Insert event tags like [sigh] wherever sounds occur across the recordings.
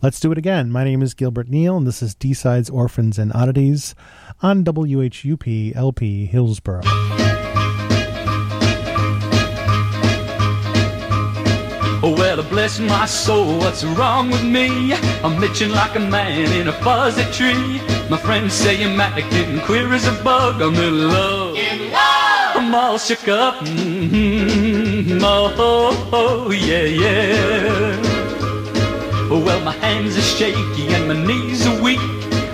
Let's do it again. My name is Gilbert Neal, and this is D-Sides, Orphans, and Oddities on WHUP LP Hillsborough. Oh, well, bless my soul, what's wrong with me? I'm itching like a man in a fuzzy tree. My friends say I'm acting queer as a bug. I'm in love. In love! I'm all shook up. Mm-hmm. Oh, oh, oh, yeah, yeah. Oh, well, my hands are shaky and my knees are weak.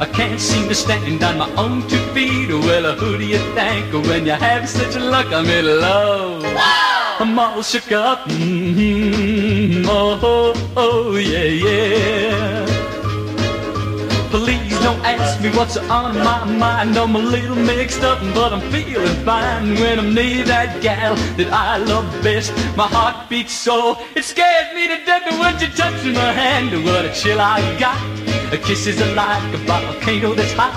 I can't seem to stand on my own two feet. Well, who do you think when you have such luck? I'm in love. Wow! I'm all shook up. Mm-hmm. Oh, oh, oh, yeah, yeah. Don't ask me what's on my mind. I'm a little mixed up, but I'm feeling fine when I'm near that gal that I love best. My heart beats so it scares me to death when she touches my hand. What a chill I got. A kiss is like a volcano that's hot.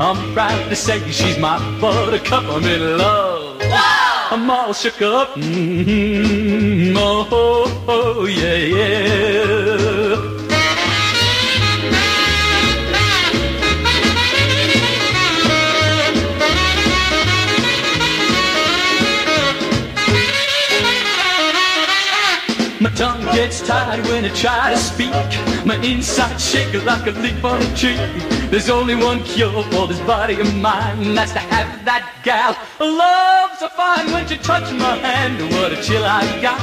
I'm proud to say she's my buttercup. I'm in love. Wow! I'm all shook up. Mm-hmm. Oh, oh, yeah, yeah. Gets tired when I try to speak. My inside shake like a leaf on a tree. There's only one cure for this body of mine, and that's to have that gal. Love's so fine when she touches my hand, and what a chill I got.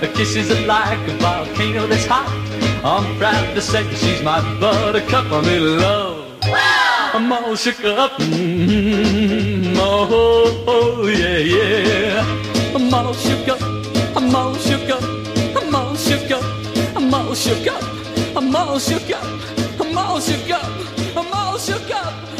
Her kisses are like a volcano that's hot. I'm proud to say she's my buttercup. I'm in love. Wow. I'm all shook up. Mm-hmm. Oh, oh, yeah, yeah. I'm all shook up. I'm all shook up. All shook up. I'm all shook up. I'm all shook up. I'm all shook up.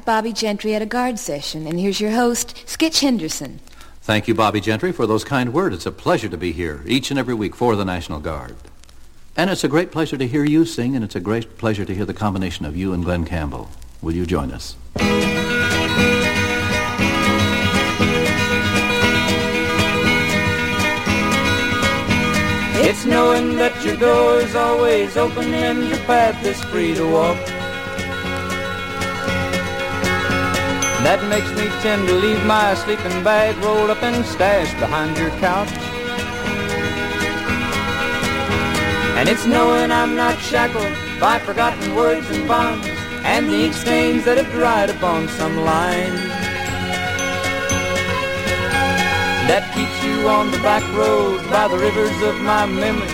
Is Bobbie Gentry at a guard session, and here's your host, Skitch Henderson. Thank you, Bobbie Gentry, for those kind words. It's a pleasure to be here each and every week for the National Guard. And it's a great pleasure to hear you sing, and it's a great pleasure to hear the combination of you and Glen Campbell. Will you join us? It's knowing that your door is always open and your path is free to walk. That makes me tend to leave my sleeping bag rolled up and stashed behind your couch. And it's knowing I'm not shackled by forgotten words and bonds and the ink stains that have dried upon some line. that keeps you on the back road by the rivers of my memory.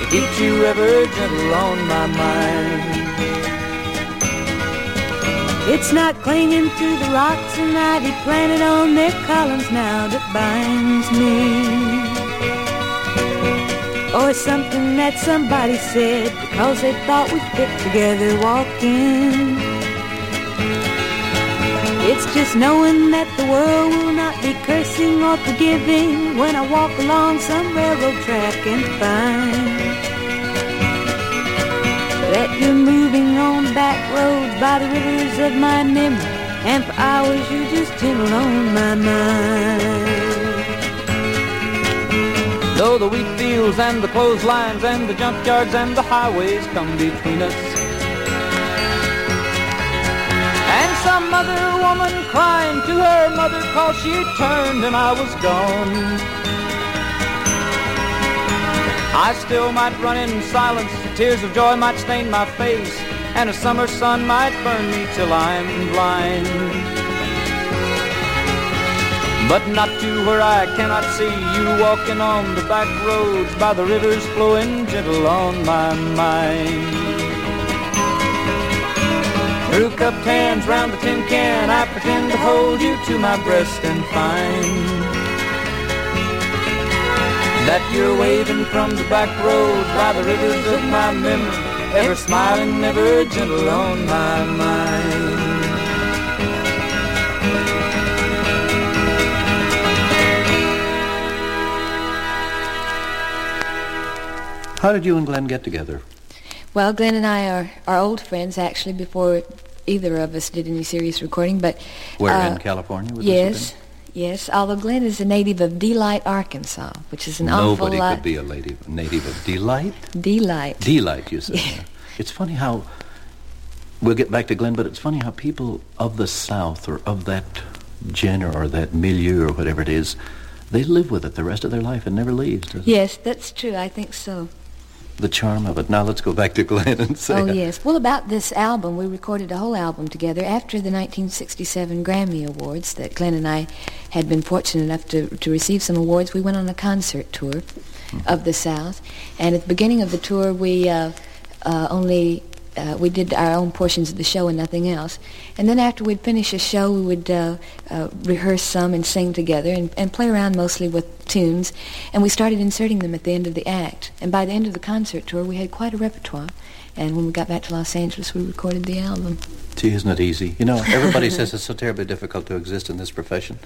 It keeps you ever gentle on my mind. It's not clinging to the rocks and ivy planted on their columns now that binds me. Or something that somebody said because they thought we fit together walking. It's just knowing that the world will not be cursing or forgiving when I walk along some railroad track and find that you're moving on back roads by the rivers of my memory, and for hours you're just gentle on my mind. Though the wheat fields and the clotheslines and the junkyards and the highways come between us. And some other woman crying to her mother cause she turned and I was gone. I still might run in silence, tears of joy might stain my face, and a summer sun might burn me till I'm blind. But not to where I cannot see you walking on the back roads by the rivers flowing gentle on my mind. Through cupped hands round the tin can, I pretend to hold you to my breast and find that you're waving from the back road by the rivers of my memory, ever smiling, ever gentle on my mind. How did you and Glen get together? Well, Glen and I are, are old friends, actually, before either of us did any serious recording, but... Where, uh, in California? yes, yes. Although Glen is a native of Delight, Arkansas, which is an Nobody awful lot... Nobody could be a lady, native of Delight? Delight. Delight, you said. Yeah. It's funny how... We'll get back to Glen, but it's funny how people of the South or of that genre or that milieu or whatever it is, they live with it the rest of their life and never leaves, does it? Yes, that's true. I think so the charm of it. Now let's go back to Glen and say. Oh yes. Well, about this album, we recorded a whole album together after the 1967 Grammy Awards. That Glen and I had been fortunate enough to to receive some awards. We went on a concert tour mm-hmm. of the South, and at the beginning of the tour, we uh, uh, only uh, we did our own portions of the show and nothing else. And then after we'd finish a show, we would uh, uh, rehearse some and sing together and, and play around mostly with tunes. And we started inserting them at the end of the act. And by the end of the concert tour, we had quite a repertoire. And when we got back to Los Angeles, we recorded the album. Gee, isn't it easy? You know, everybody [laughs] says it's so terribly difficult to exist in this profession.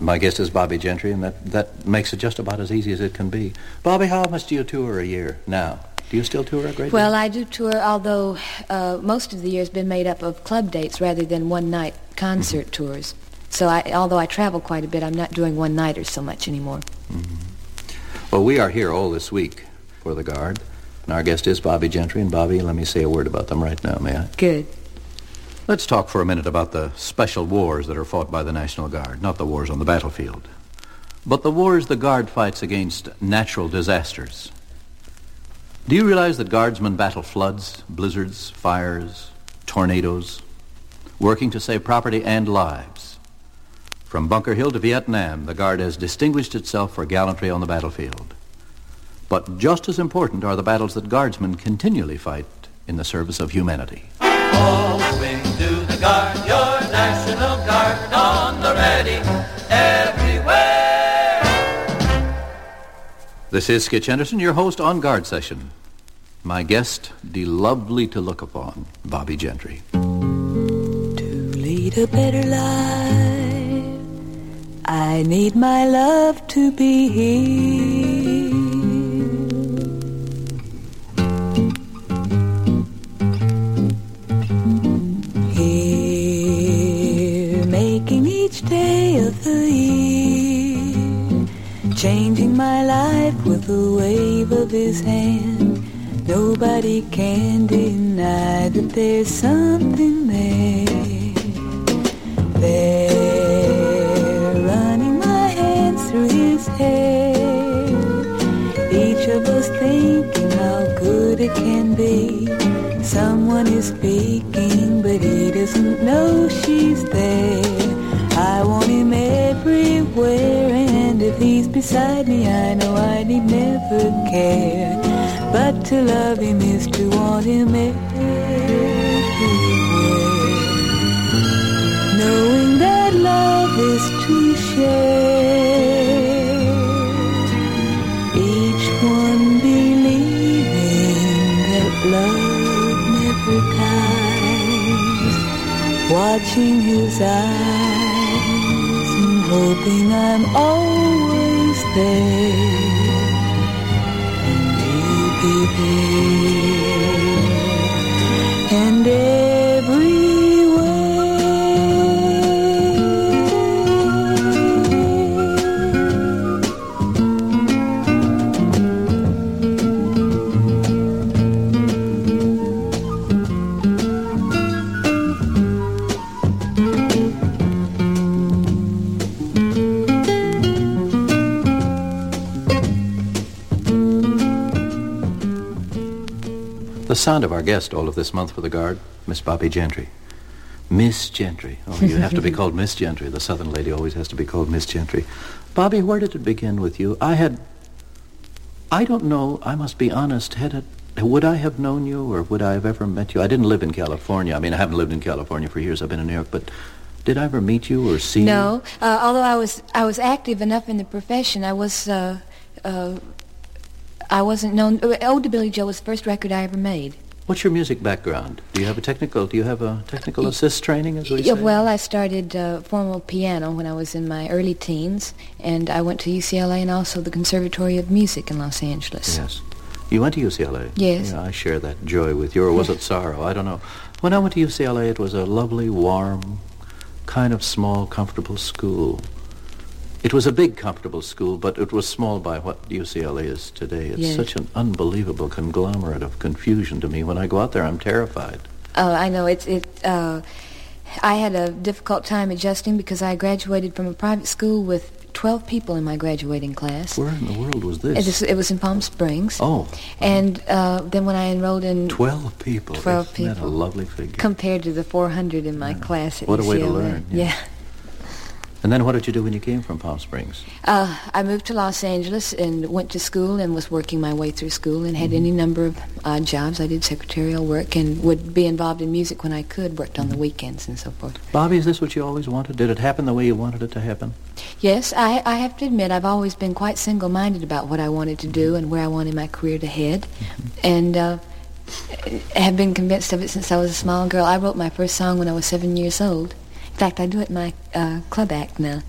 My guest is Bobbie Gentry, and that, that makes it just about as easy as it can be. Bobbie, how much do you tour a year now? Do you still tour a great Well, deal? I do tour, although uh, most of the year has been made up of club dates rather than one-night concert mm-hmm. tours. So I, although I travel quite a bit, I'm not doing one-nighters so much anymore. Mm-hmm. Well, we are here all this week for the Guard, and our guest is Bobbie Gentry. And Bobbie, let me say a word about them right now, may I? Good. Let's talk for a minute about the special wars that are fought by the National Guard, not the wars on the battlefield, but the wars the Guard fights against natural disasters. Do you realize that guardsmen battle floods, blizzards, fires, tornadoes, working to save property and lives? From Bunker Hill to Vietnam, the Guard has distinguished itself for gallantry on the battlefield. But just as important are the battles that guardsmen continually fight in the service of humanity. All swing to the Guard, your National Guard, This is Skitch Henderson, your host on Guard Session. My guest, de lovely to look upon, Bobbie Gentry. To lead a better life. I need my love to be here. Here, making each day of the year, changing my life with a wave of his hand. Nobody can deny that there's something there. There, running my hands through his hair. Each of us thinking how good it can be. Someone is speaking, but he doesn't know she's there. I want him everywhere, if he's beside me, I know I need never care. But to love him is to want him everywhere. Knowing that love is to share. Each one believing that love never dies. Watching his eyes and hoping I'm always there. And sound of our guest all of this month for the Guard, Miss Bobbie Gentry. Miss Gentry. Oh, you have to be called Miss Gentry. The Southern lady always has to be called Miss Gentry. Bobbie, where did it begin with you? I had... I don't know, I must be honest, had it... Would I have known you or would I have ever met you? I didn't live in California. I mean, I haven't lived in California for years. I've been in New York, but did I ever meet you or see you? No, uh, although I was I was active enough in the profession, I was uh, uh, I wasn't known. uh, Ode to Billie Joe was the first record I ever made. What's your music background? Do you have a technical, do you have a technical assist training, as we Yeah, say? well, I started uh, formal piano when I was in my early teens, and I went to UCLA and also the Conservatory of Music in Los Angeles. Yes. You went to UCLA? Yes. Yeah, I share that joy with you, or was it [laughs] sorrow? I don't know. When I went to UCLA, it was a lovely, warm, kind of small, comfortable school. It was a big, comfortable school, but it was small by what UCLA is today. It's Yes. such an unbelievable conglomerate of confusion to me. When I go out there, I'm terrified. Oh, I know it's it. Uh, I had a difficult time adjusting because I graduated from a private school with 12 people in my graduating class. Where in the world was this? it was in Palm Springs. Oh, And uh, then when I enrolled in 12 people. 12 Isn't that a lovely figure? compared to the 400 in my class at What a way to UCLA. learn, yeah. Yeah. And then what did you do when you came from Palm Springs? Uh, I moved to Los Angeles and went to school and was working my way through school and had Mm-hmm. any number of odd jobs. I did secretarial work and would be involved in music when I could, worked Mm-hmm. on the weekends and so forth. Bobbie, is this what you always wanted? Did it happen the way you wanted it to happen? Yes, I, I have to admit I've always been quite single-minded about what I wanted to do and where I wanted my career to head. And uh, have been convinced of it since I was a small girl. I wrote my first song when I was seven years old. In fact, I do it in my uh, club act now.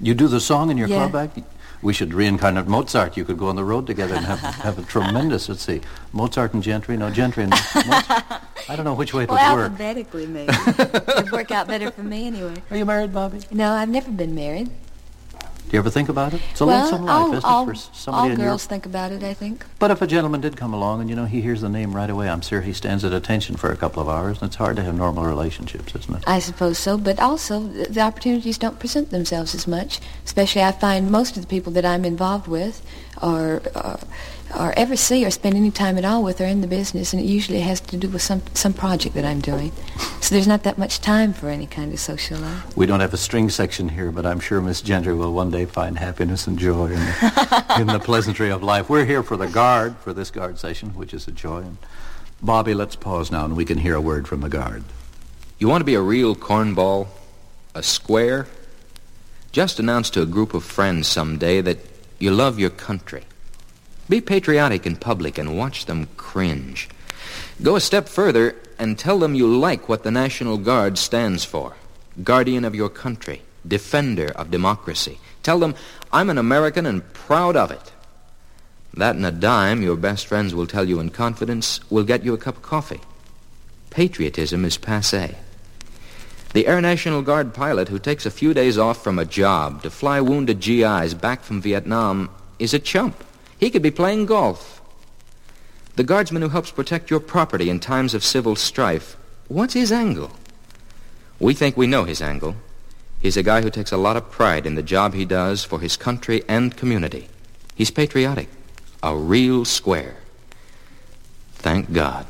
You do the song in your Yeah. club act? We should reincarnate Mozart. You could go on the road together and have, have a tremendous, let's see, Mozart and Gentry. No, Gentry and Mozart. I don't know which way it would Well, work. alphabetically, maybe. It'd work out better for me anyway. Are you married, Bobbie? No, I've never been married. You ever think about it? It's a well, lonesome life, all, isn't it, for somebody all in your... girls think about it, I think. But if a gentleman did come along and, you know, he hears the name right away, I'm sure he stands at attention for a couple of hours, and it's hard to have normal relationships, isn't it? I suppose so, but also the opportunities don't present themselves as much. Especially, I find most of the people that I'm involved with, or or, or ever see or spend any time at all with, are in the business, and it usually has to do with some some project that I'm doing. So there's not that much time for any kind of social life. We don't have a string section here, but I'm sure Miss Gentry will one day find happiness and joy in the, [laughs] in the pleasantry of life. We're here for the guard, for this guard session, which is a joy. And Bobbie, let's pause now and we can hear a word from the guard. You want to be a real cornball? A square? Just announce to a group of friends someday that you love your country. Be patriotic in public and watch them cringe. Go a step further and tell them you like what the National Guard stands for. guardian of your country, defender of democracy. Tell them, I'm an American and proud of it. That and a dime, your best friends will tell you in confidence, will get you a cup of coffee. Patriotism is passe. The Air National Guard pilot who takes a few days off from a job to fly wounded GIs back from Vietnam is a chump. He could be playing golf. The guardsman who helps protect your property in times of civil strife, what's his angle? We think we know his angle. He's a guy who takes a lot of pride in the job he does for his country and community. He's patriotic, a real square. Thank God.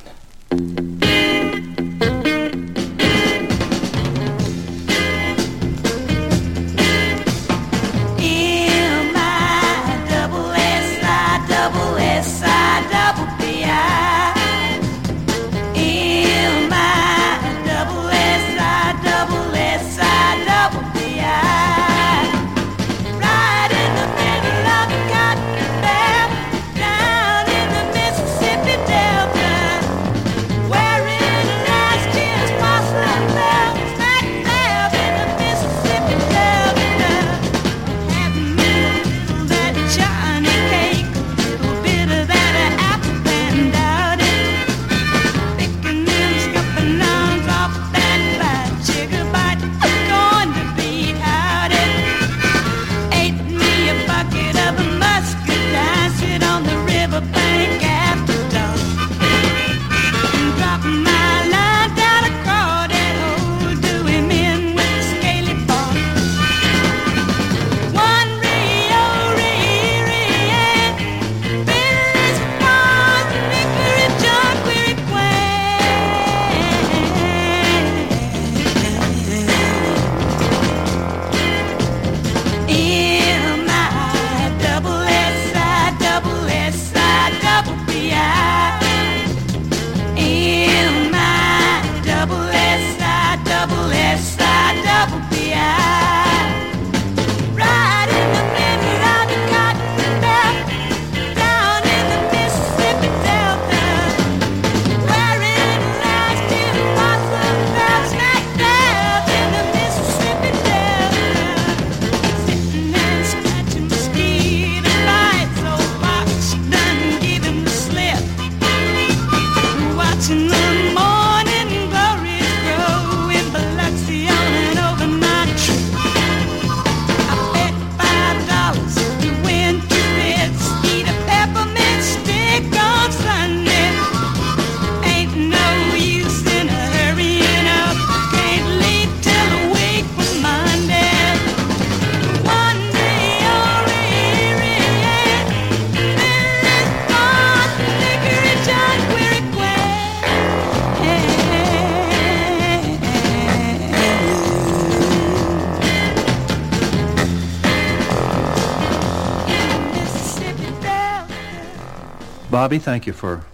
Bobbie, thank you for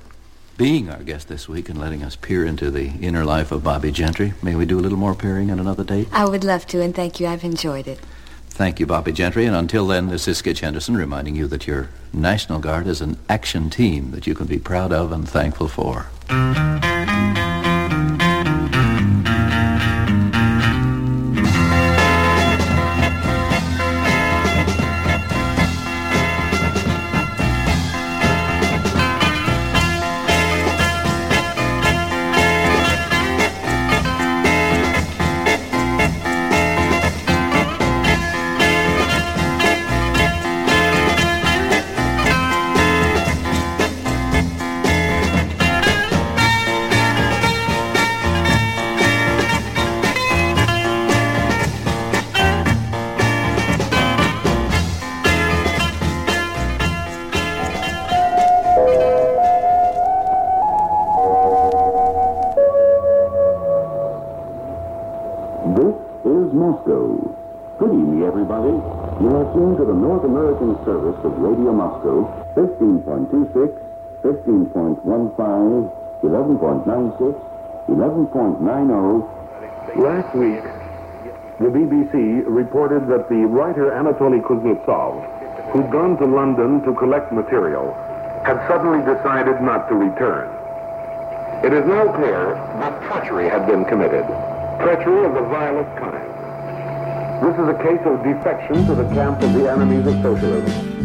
being our guest this week and letting us peer into the inner life of Bobbie Gentry. May we do a little more peering on another date? I would love to, and thank you. I've enjoyed it. Thank you, Bobbie Gentry. And until then, this is Skitch Henderson reminding you that your National Guard is an action team that you can be proud of and thankful for. Kuznetsov, who'd gone to London to collect material, had suddenly decided not to return. It is now clear that treachery had been committed, treachery of the vilest kind. This is a case of defection to the camp of the enemies of socialism.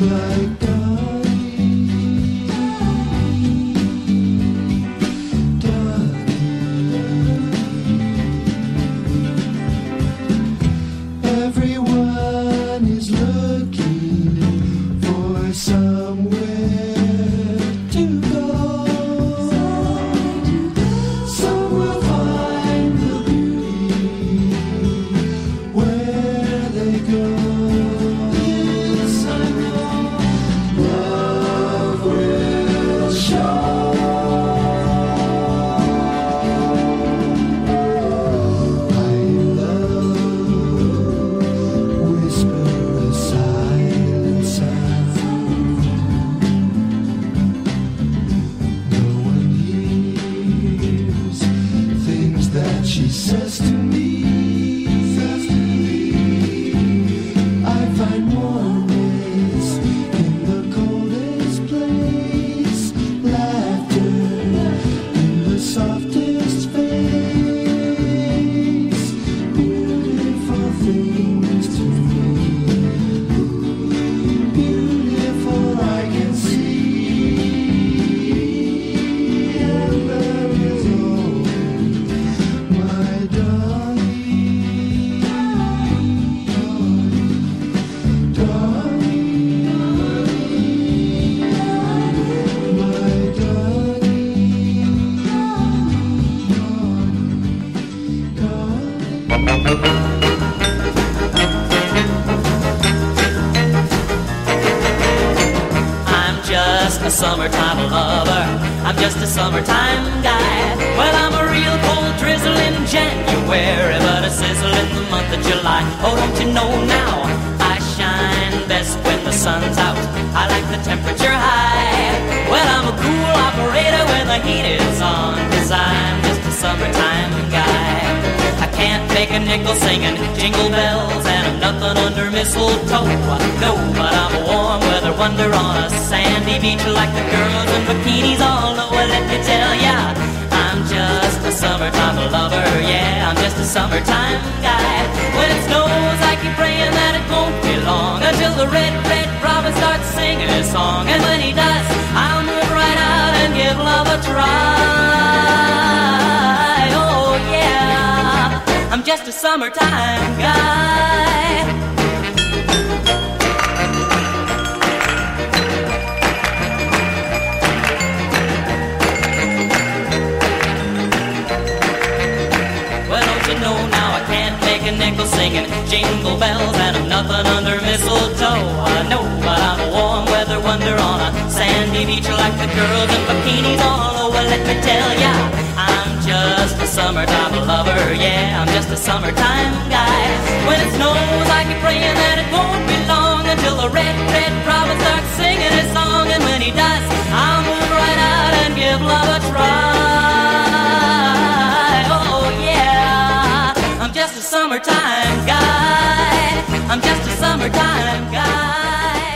like summertime guy, When it snows, I keep praying that it won't be long until the red, red robin starts singing his song. And when he does, I'll move right out and give love a try. Oh yeah, I'm just a summertime guy. swells and I'm nothing under mistletoe. I know, but I'm a warm weather wonder on a sandy beach like the girls in bikinis all over. Let me tell ya, I'm just a summertime lover. Yeah, I'm just a summertime guy. When it snows, I keep praying that it won't be long until the red, red robin starts singing his song. And when he does, I'll move right out and give love a try. Summertime guy. I'm just a summertime guy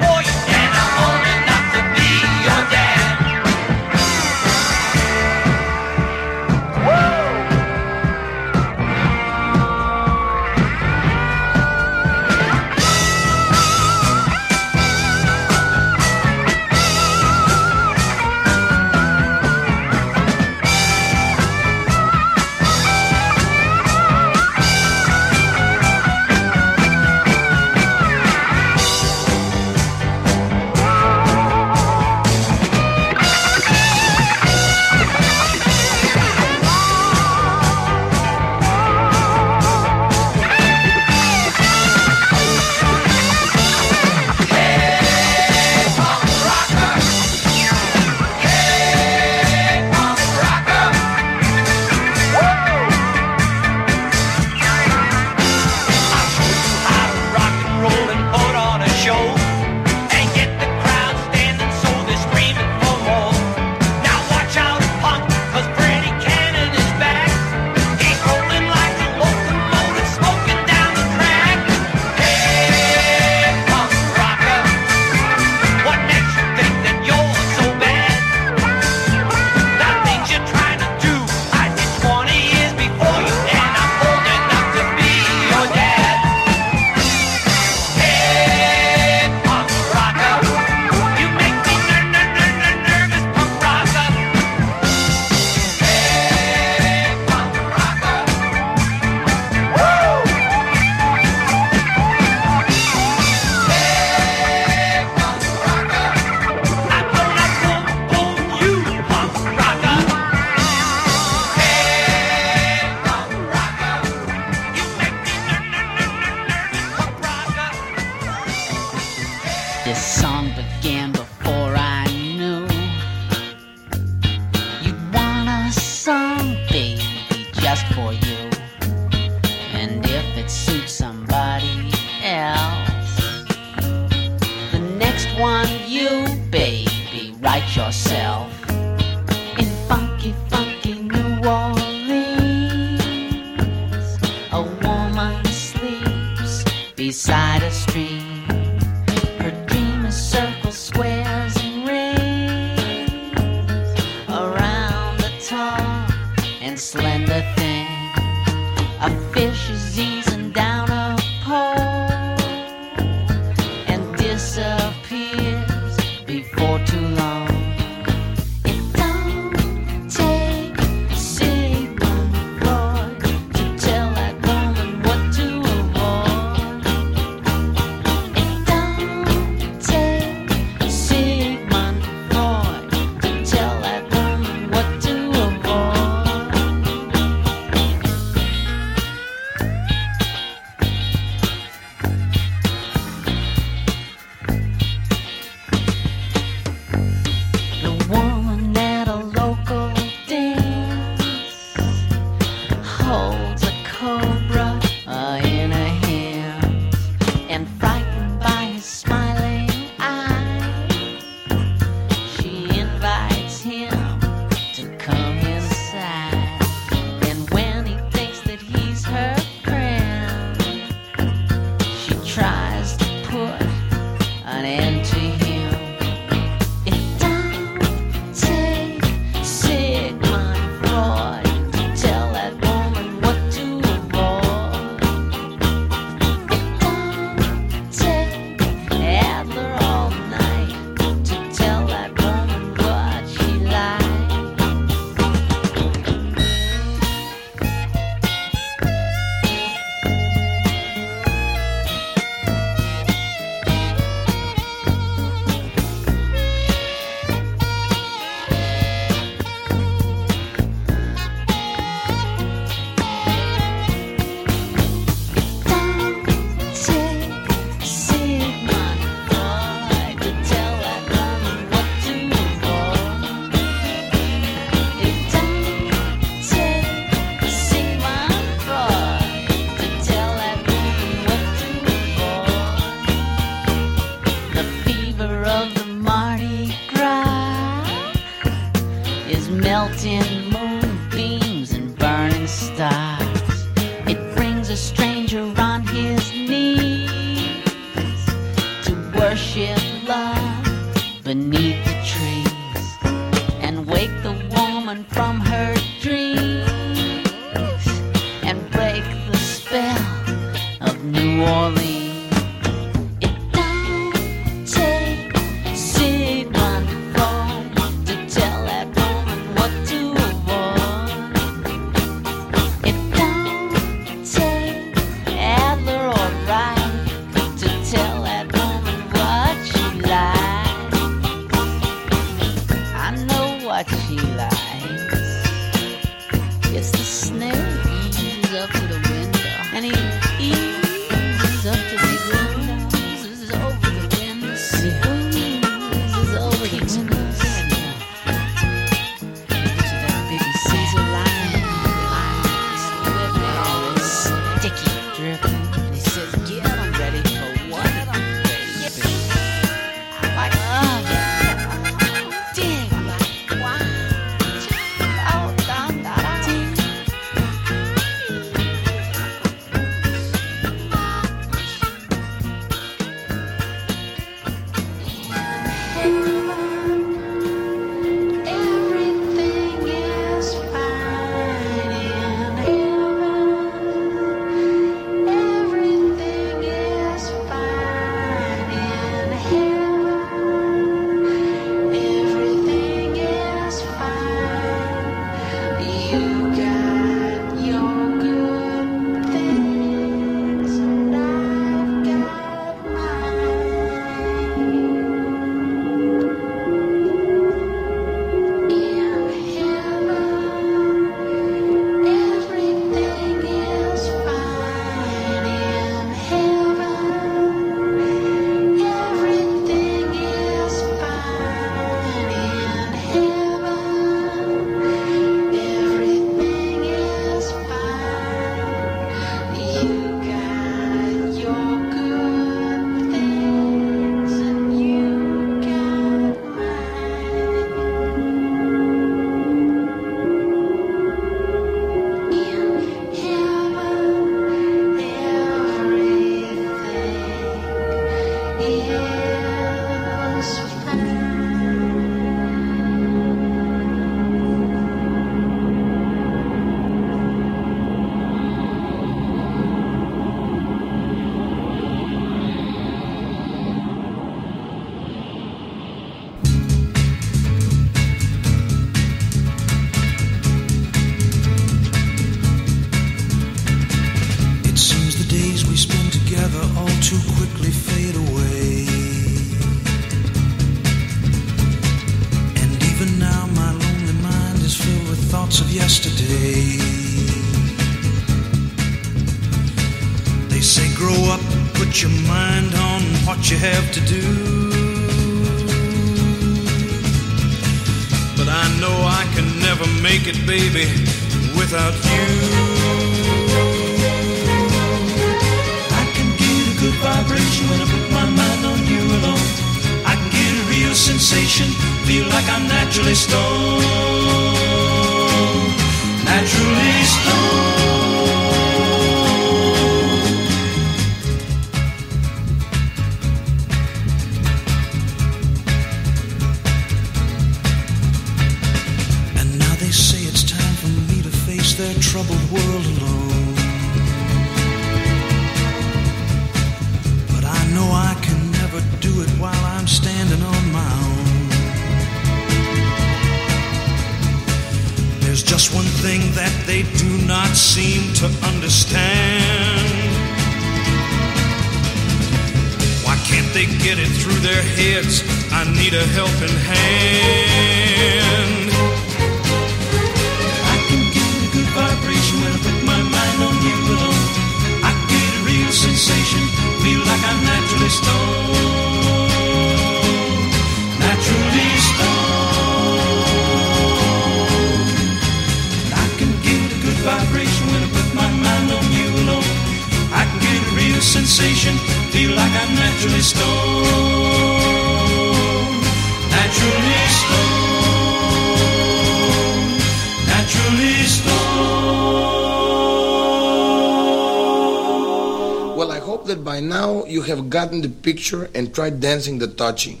the picture and try dancing the touchy.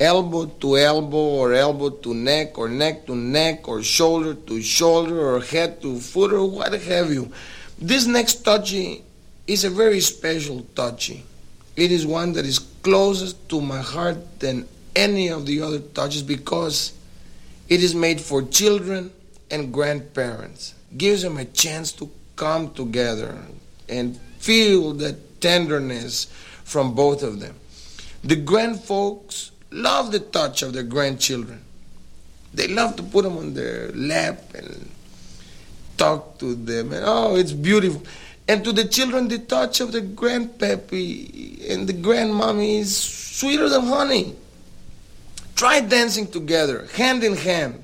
Elbow to elbow, or elbow to neck, or neck to neck, or shoulder to shoulder, or head to foot, or what have you. This next touchy is a very special touchy. It is one that is closest to my heart than any of the other touches because it is made for children and grandparents. Gives them a chance to come together and feel the tenderness from both of them. The grandfolks love the touch of their grandchildren. They love to put them on their lap and talk to them. And oh, it's beautiful. And to the children, the touch of the grandpappy and the grandmommy is sweeter than honey. Try dancing together, hand in hand.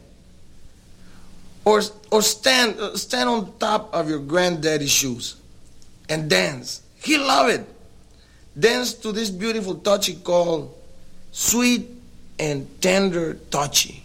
Or, or stand, uh, stand on top of your granddaddy's shoes and dance. He love it. Dance to this beautiful touchy called Sweet and Tender Touchy.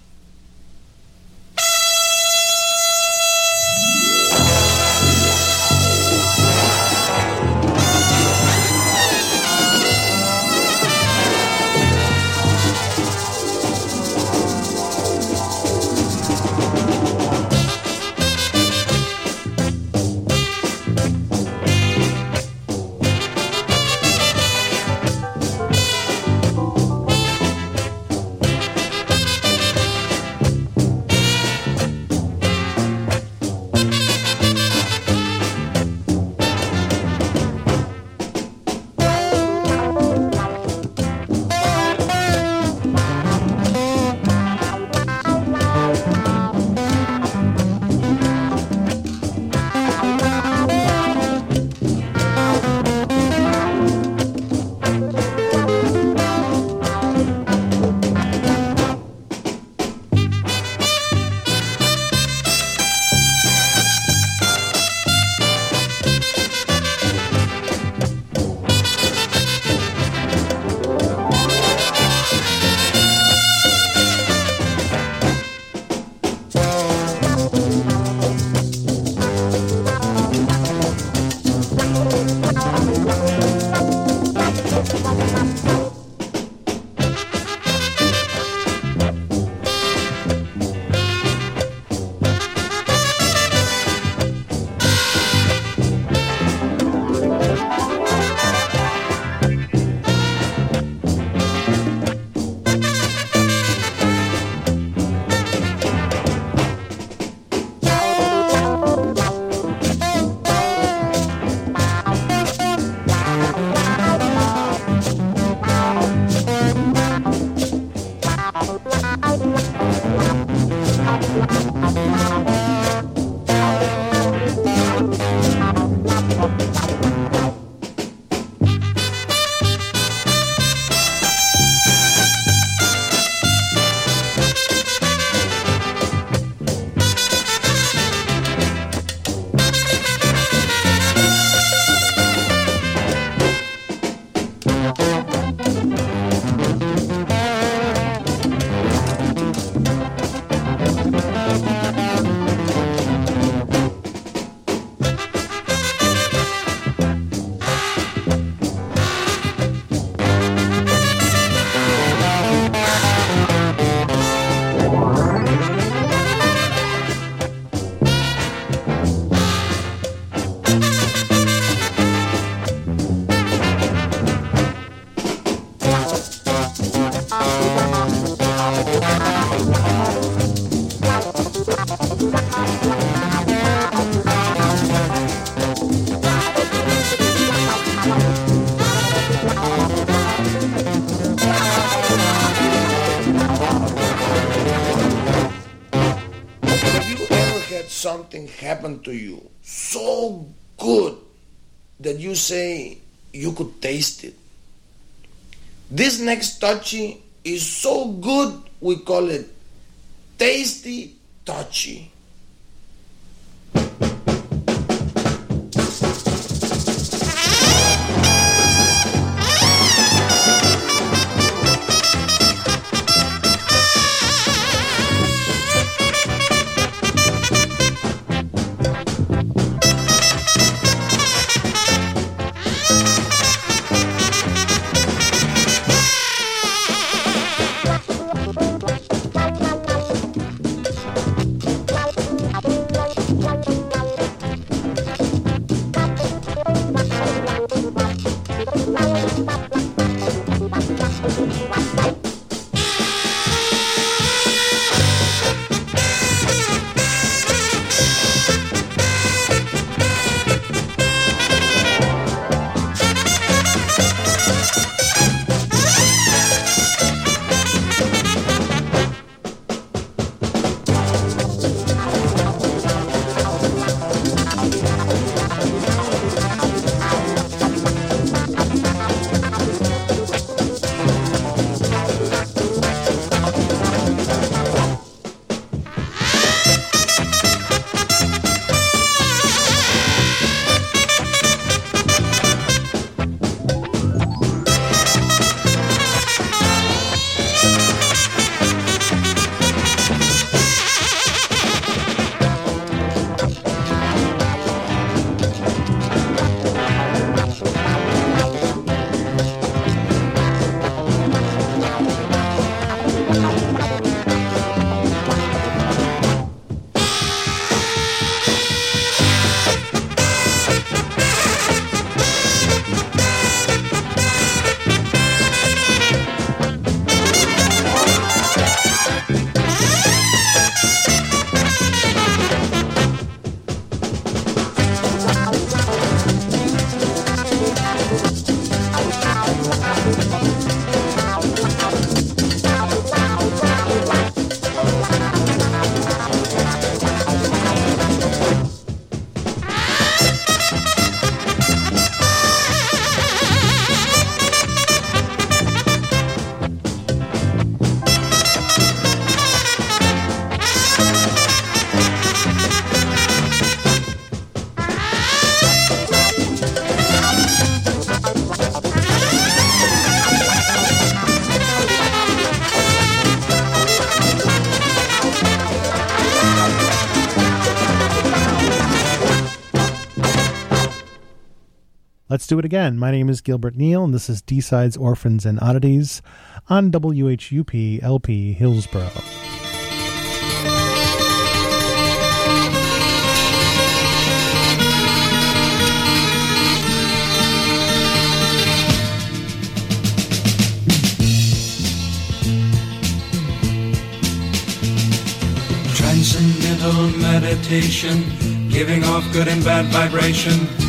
You could taste it. This next touchy is so good we call it Let's do it again. My name is Gilbert Neal, and this is D-Sides, Orphans, and Oddities on WHUP LP Hillsborough. Transcendental meditation, giving off good and bad vibration.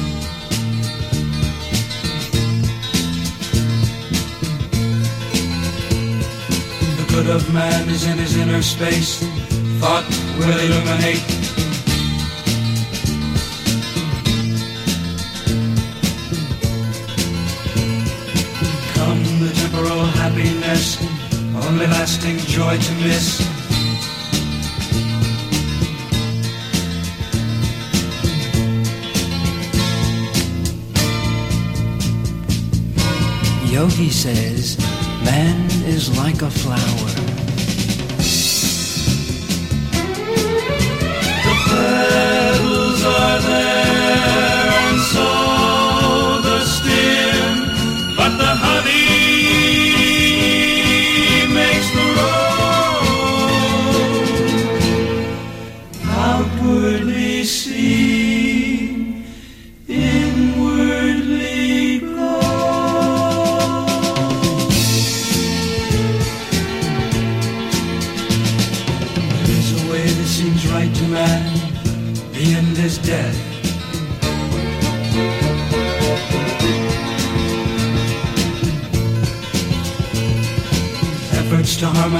Of man is in his inner space. Thought will illuminate. Come the temporal happiness, only lasting joy to miss. Yogi says, man is like a flower.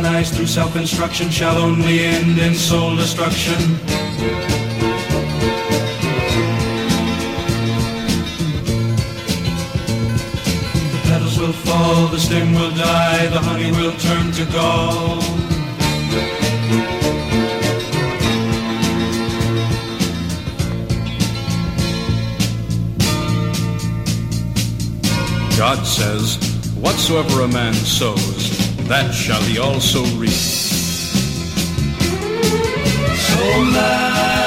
galvanized through self-instruction shall only end in soul destruction. The petals will fall, the stem will die, the honey will turn to gall. God says, whatsoever a man sows, that shall he also reap. So now.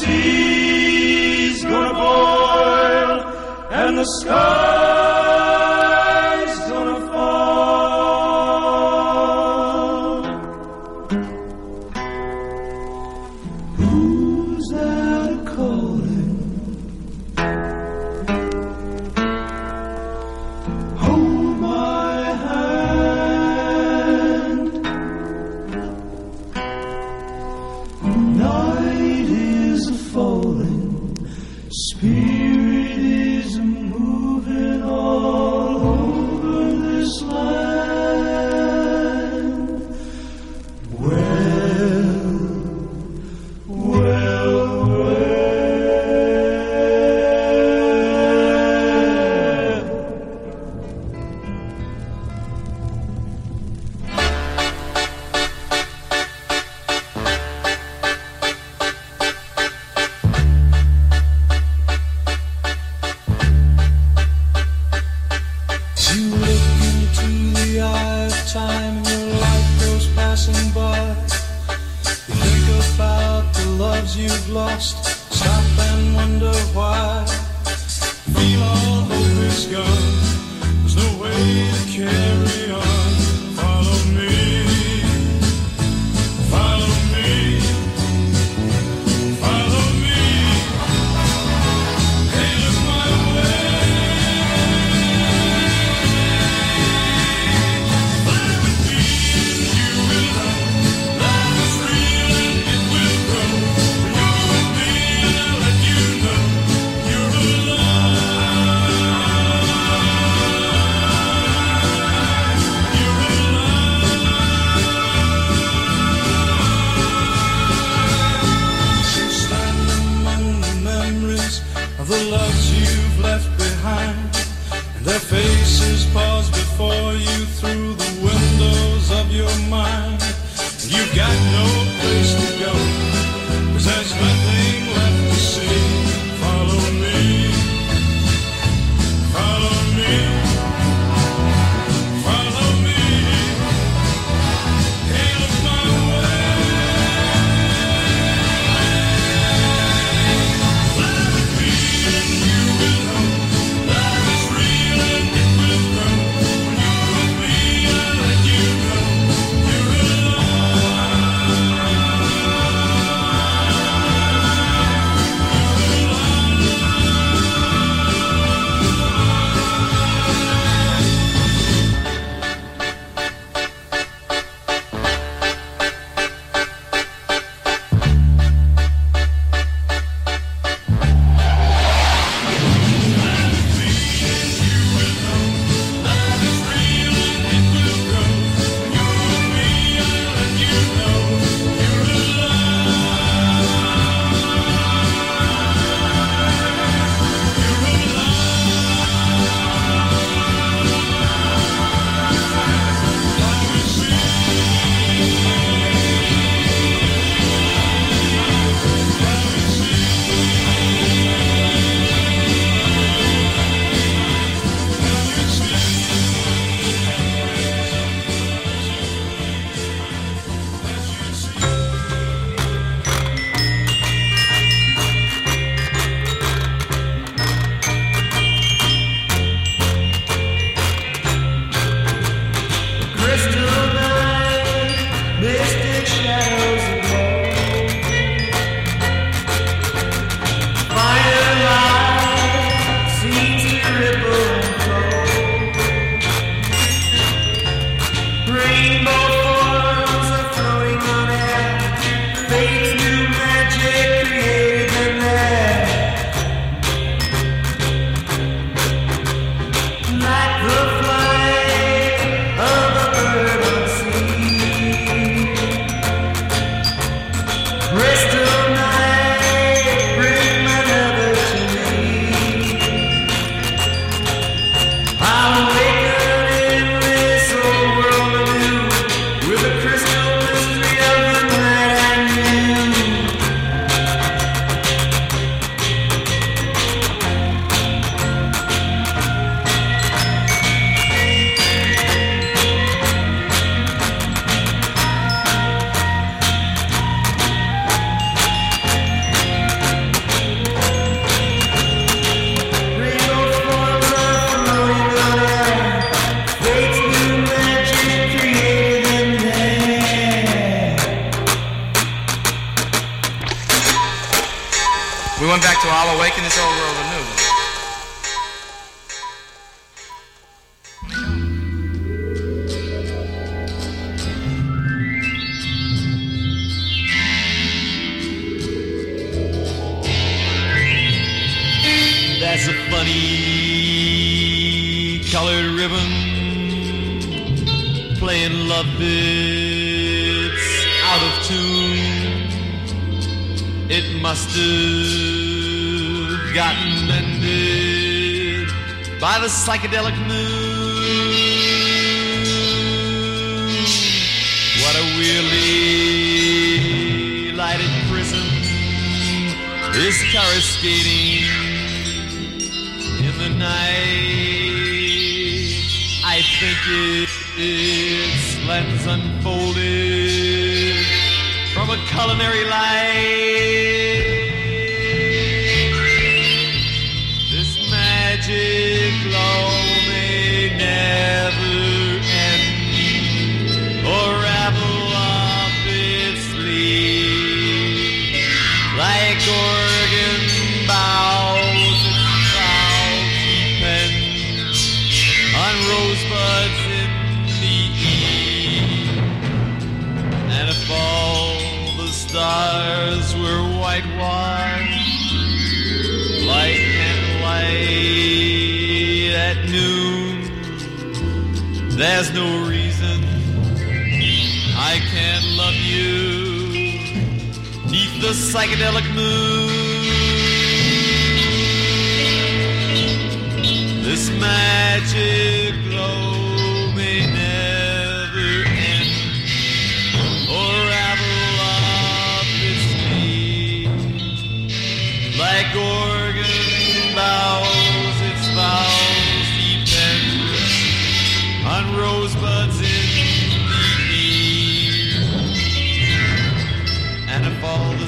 Sea's gonna boil, and the sky's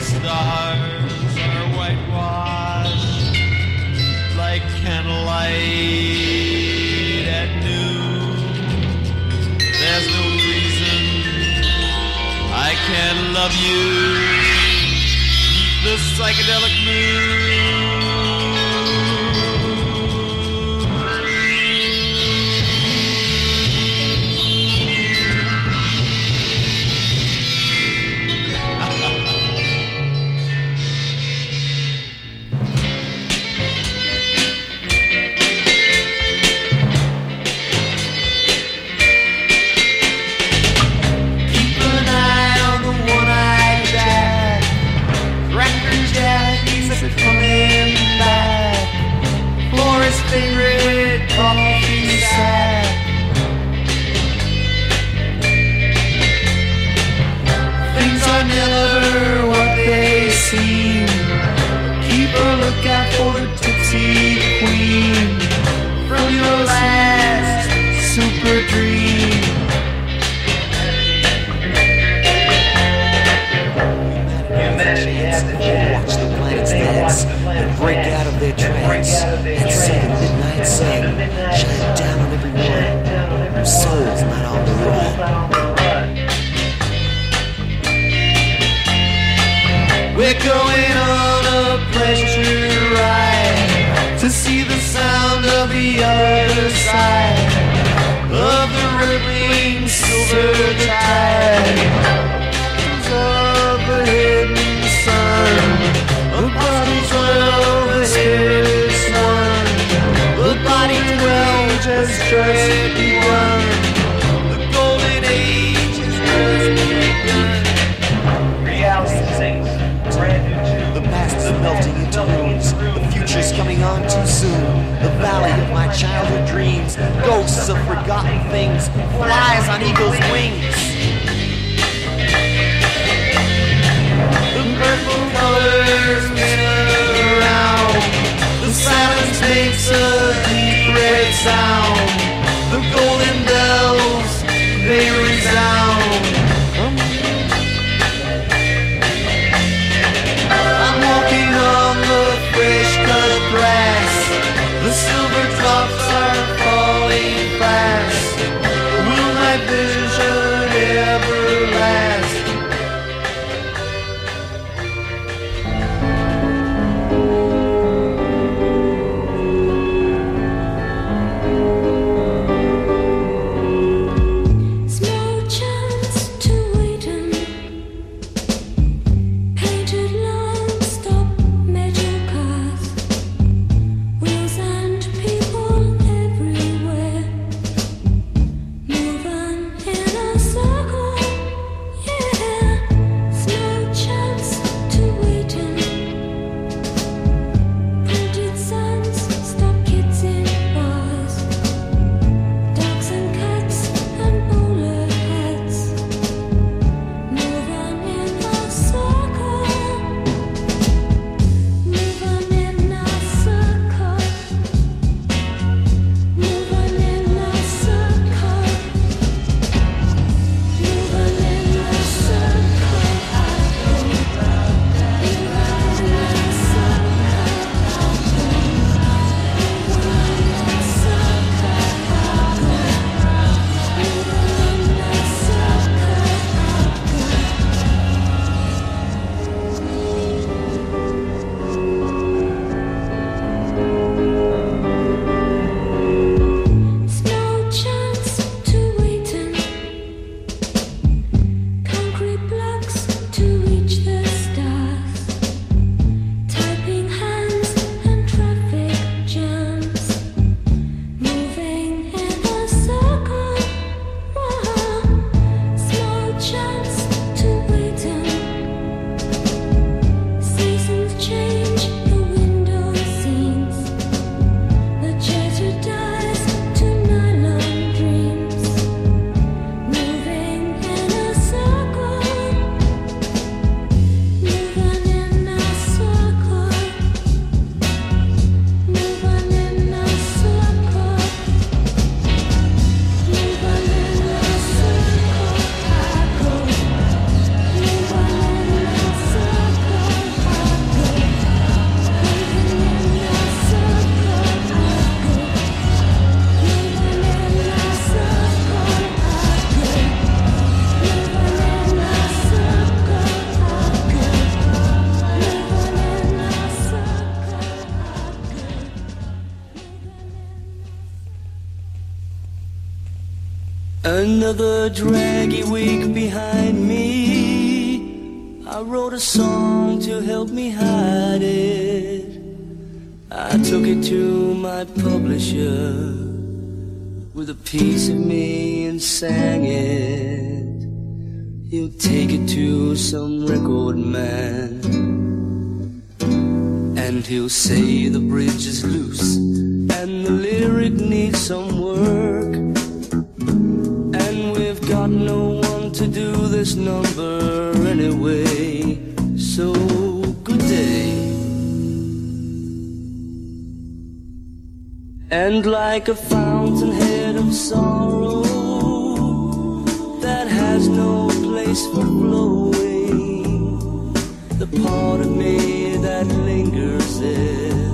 stars are whitewashed like candlelight at noon. There's no reason I can't love you. Keep the psychedelic mood. Just begun. The golden age has just begun. Reality new. The past is melting into ruins. The future's coming on too soon. The valley of my childhood dreams. Ghosts of forgotten things. Flies on eagle's wings. The purple colors spin around. The silence makes a red sound. The golden bells, they resound. Another draggy week behind me. I wrote a song to help me hide it. I took it to my publisher with a piece of me and sang it. He'll take it to some record man. And he'll say like a fountainhead of sorrow that has no place for flowing, the part of me that lingers there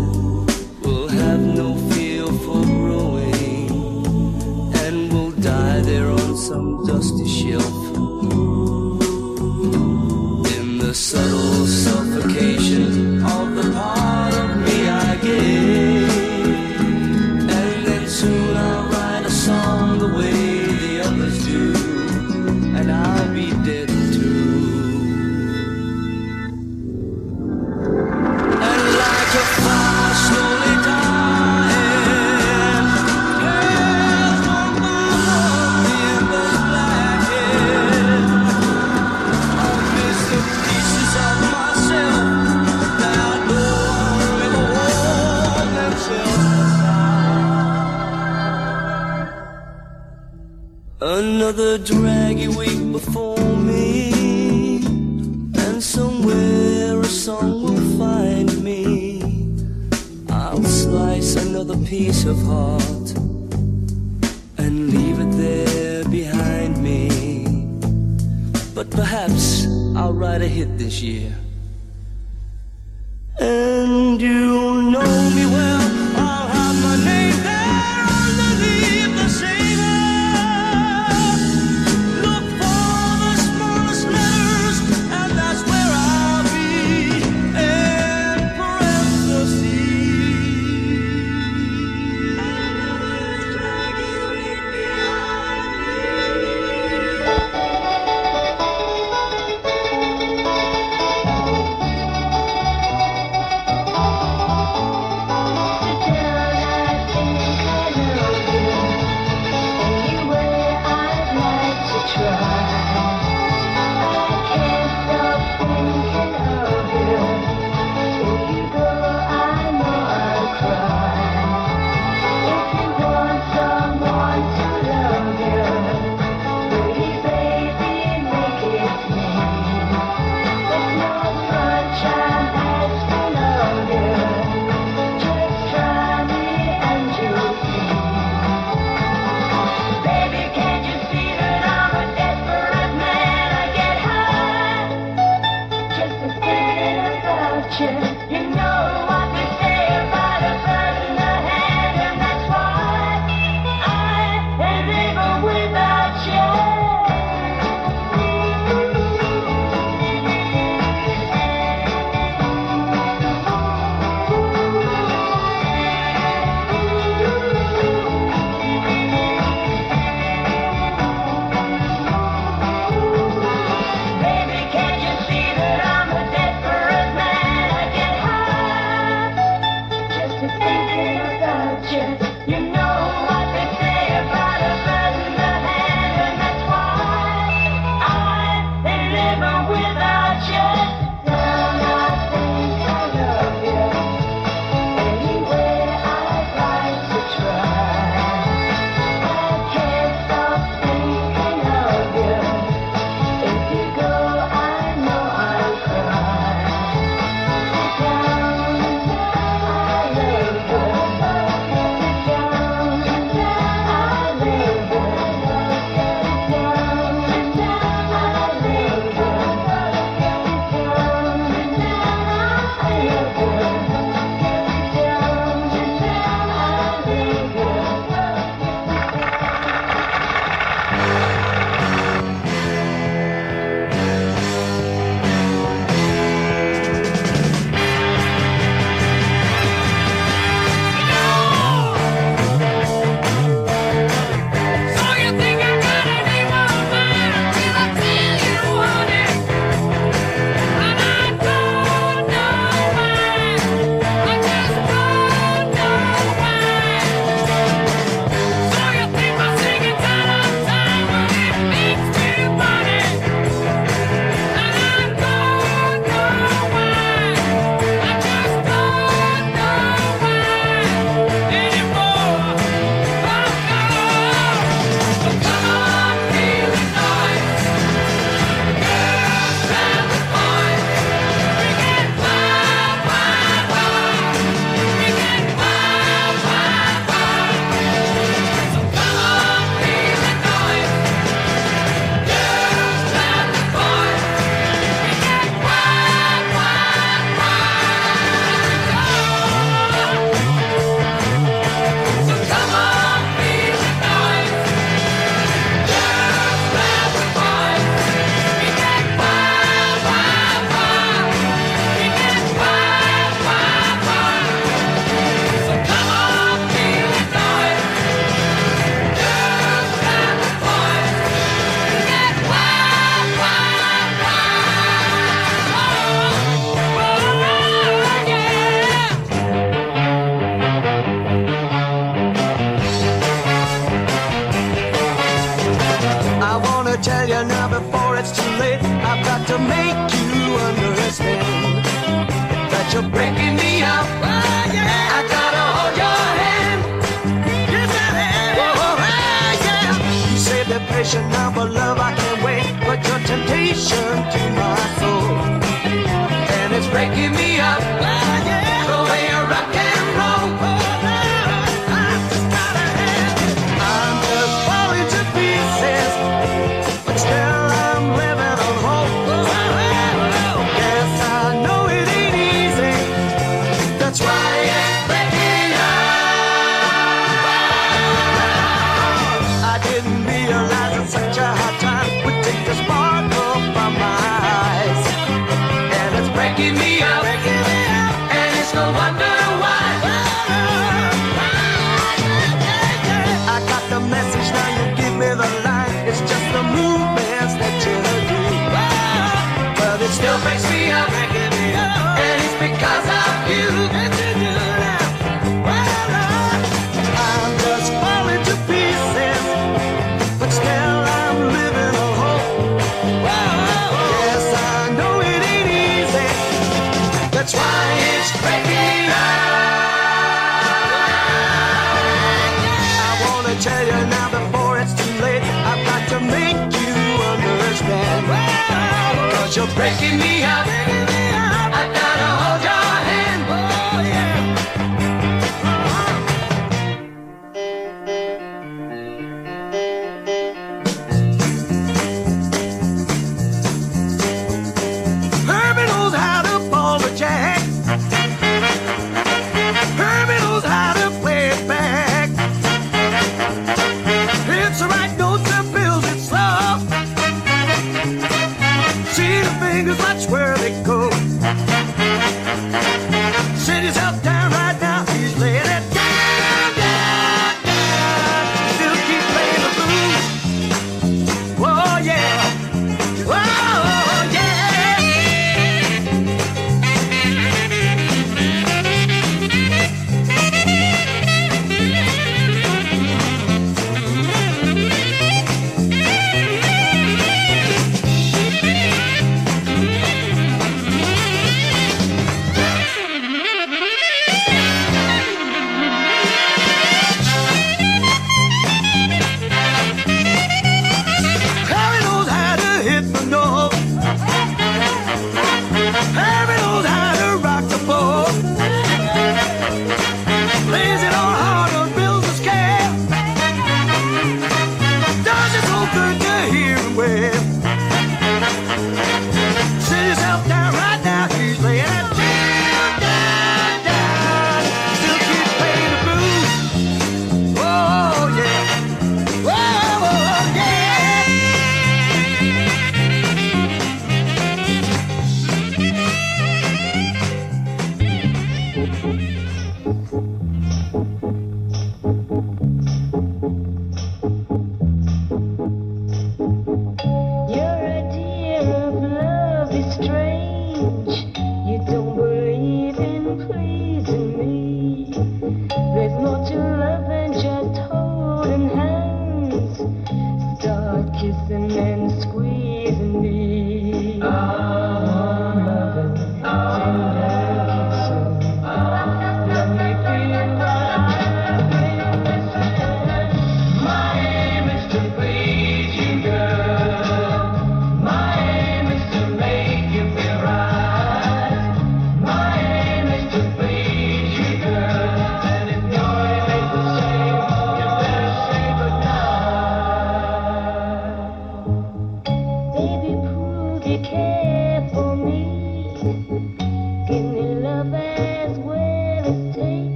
And you'll know me well.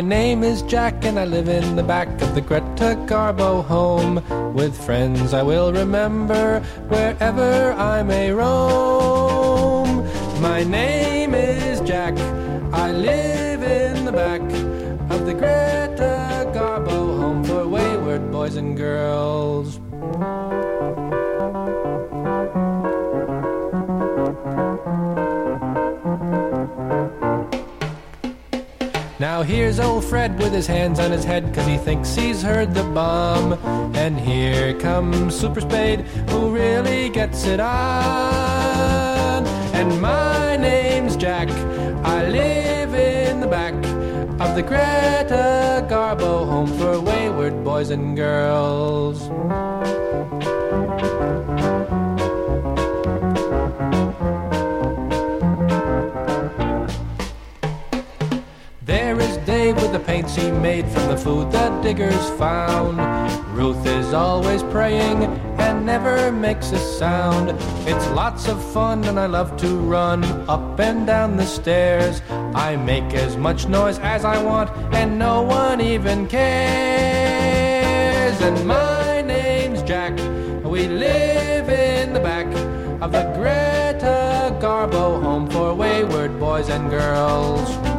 My name is Jack and I live in the back of the Greta Garbo home. With friends I will remember wherever I may roam. My name is Jack. I live in the back of the Greta Garbo home for wayward boys and girls. Here's old Fred with his hands on his head cause he thinks he's heard the bomb. And here comes Super Spade who really gets it on. And my name's Jack. I live in the back of the Greta Garbo home for wayward boys and girls. He made from the food the diggers found. Ruth is always praying and never makes a sound. It's lots of fun and I love to run up and down the stairs. I make as much noise as I want and no one even cares. And my name's Jack. We live in the back of the Greta Garbo home for wayward boys and girls.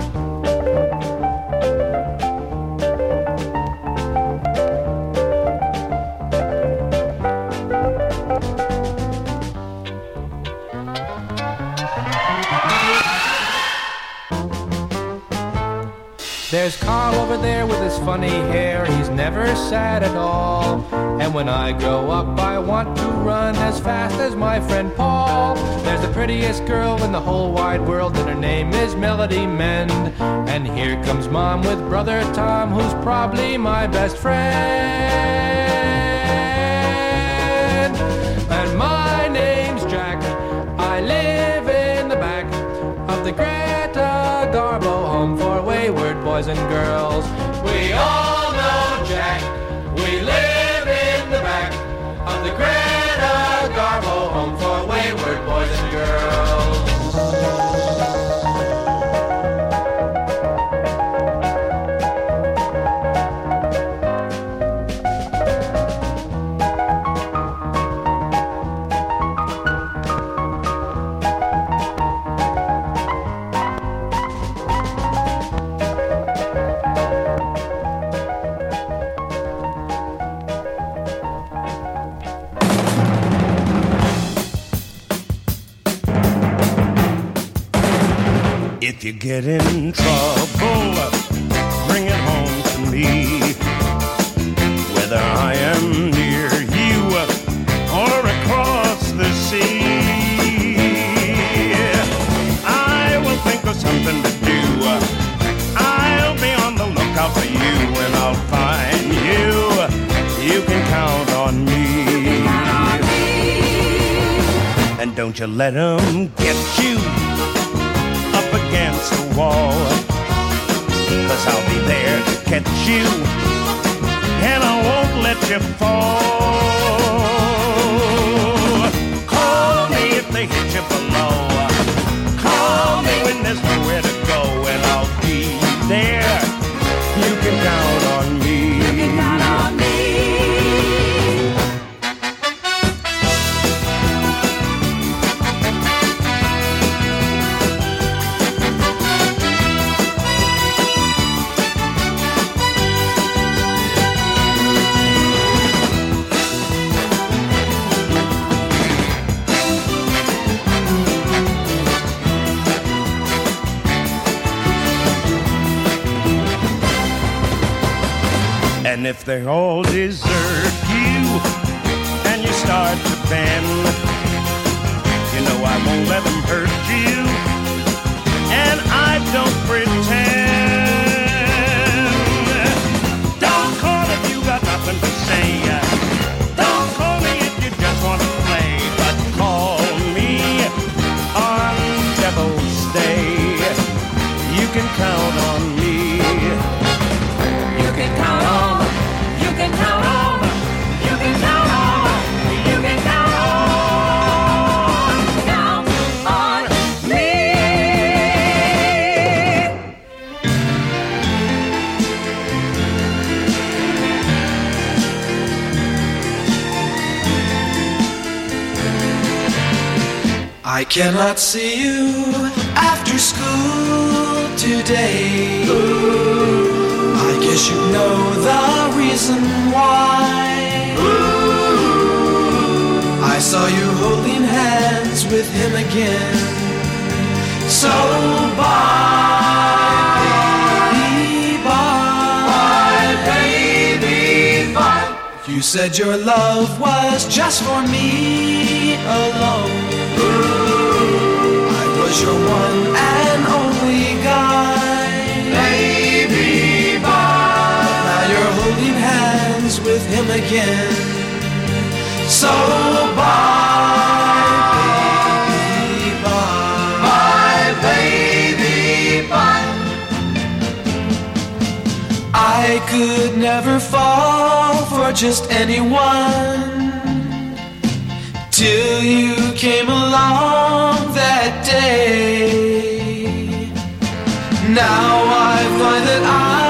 There's Carl over there with his funny hair. He's never sad at all. And when I grow up, I want to run as fast as my friend Paul. There's the prettiest girl in the whole wide world, and her name is Melody Mend. And here comes mom with brother Tom, who's probably my best friend. Boys and girls. We all get in trouble, bring it home to me. Whether I am near you or across the sea, I will think of something to do. I'll be on the lookout for you and I'll find you. You can count on me. And don't you let 'em get you wall. Cause I'll be there to catch you, and I won't let you fall. Call me if they hit you if they all desert you and you start to bend, you know I won't let them hurt you. And I don't pretend. Don't call if you got nothing to say. Don't call me if you just want to play. But call me on Devil's Day. You can count on me. I cannot see you after school today. I guess you know the reason why. I saw you holding hands with him again. So bye. You said your love was just for me alone. Your one and only guy. Baby, bye. Now you're holding hands with him again. So bye, baby, bye. Bye, baby, bye. I could never fall for just anyone till you came along that day. Now I find that I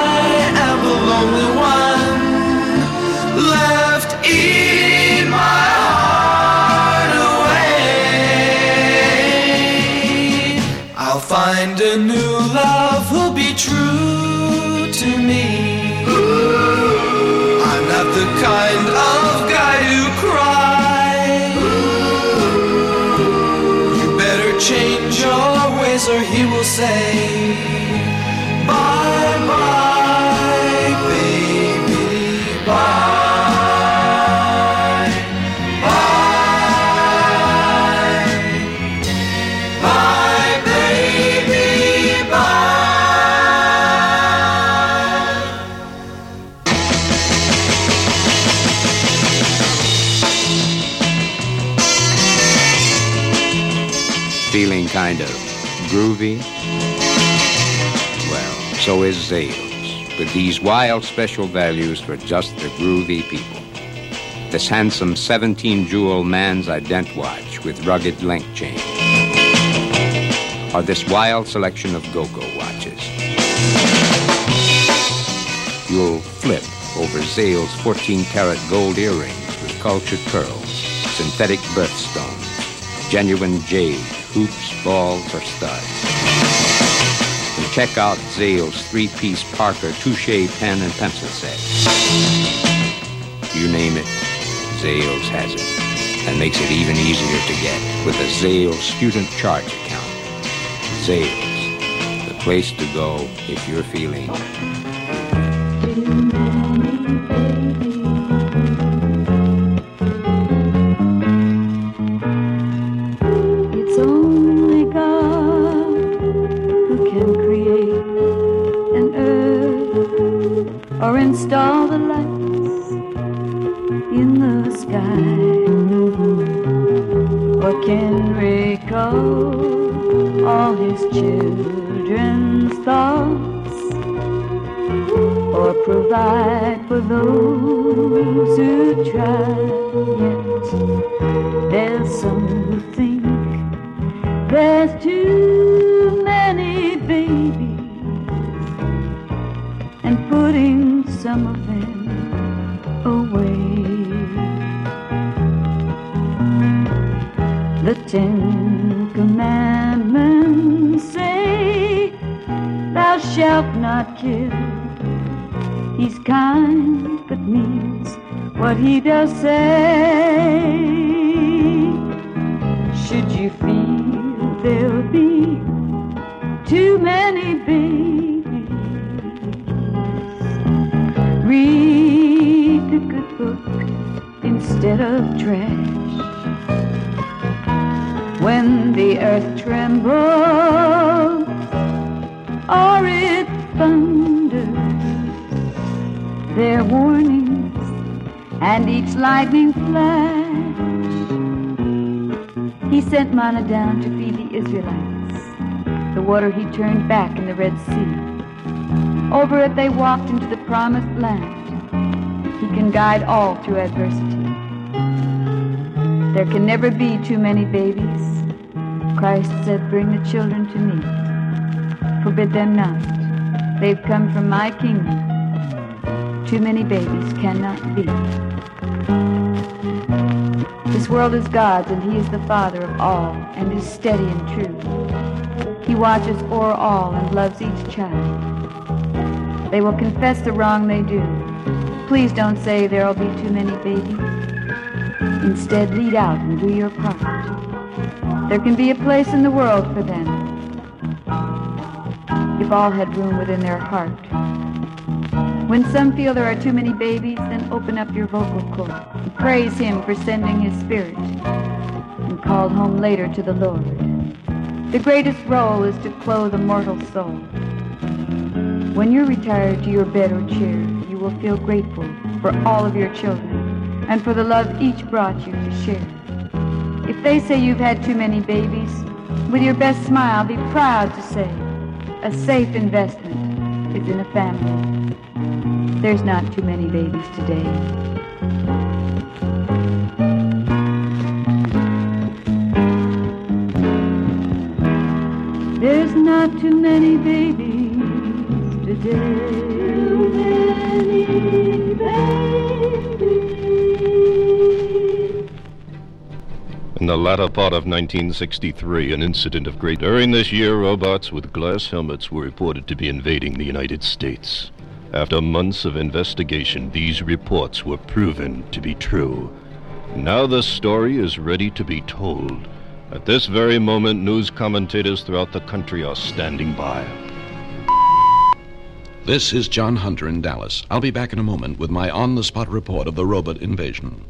say, so is Zales, with these wild special values for just the groovy people. This handsome 17 jewel man's ident watch with rugged link chain. Or this wild selection of Go-Go watches. You'll flip over Zales 14 karat gold earrings with cultured pearls, synthetic birthstones, genuine jade, hoops, balls, or studs. Check out Zales three-piece Parker touche pen and pencil set. You name it, Zales has it, and makes it even easier to get with a Zales student charge account. Zales, the place to go if you're feeling those who try yet. There's some what he manna down to feed the Israelites, the water he turned back in the Red Sea. Over it they walked into the promised land. He can guide all through adversity. There can never be too many babies. Christ said, Bring the children to me. Forbid them not. They've come from my kingdom. Too many babies cannot be. This world is God's, and He is the Father of all, and is steady and true. He watches o'er all and loves each child. They will confess the wrong they do. Please don't say there'll be too many babies. Instead, lead out and do your part. There can be a place in the world for them if all had room within their heart. When some feel there are too many babies, then open up your vocal cord and praise Him for sending His Spirit and called home later to the Lord. The greatest role is to clothe a mortal soul. When you're retired to your bed or chair, you will feel grateful for all of your children and for the love each brought you to share. If they say you've had too many babies, with your best smile, be proud to say a safe investment is in a family. There's not too many babies today. There's not too many babies today. Too many In the latter part of 1963, an incident of great. During this year, robots with glass helmets were reported to be invading the United States. After months of investigation, these reports were proven to be true. Now the story is ready to be told. At this very moment, news commentators throughout the country are standing by. This is John Hunter in Dallas. I'll be back in a moment with my on the spot report of the robot invasion.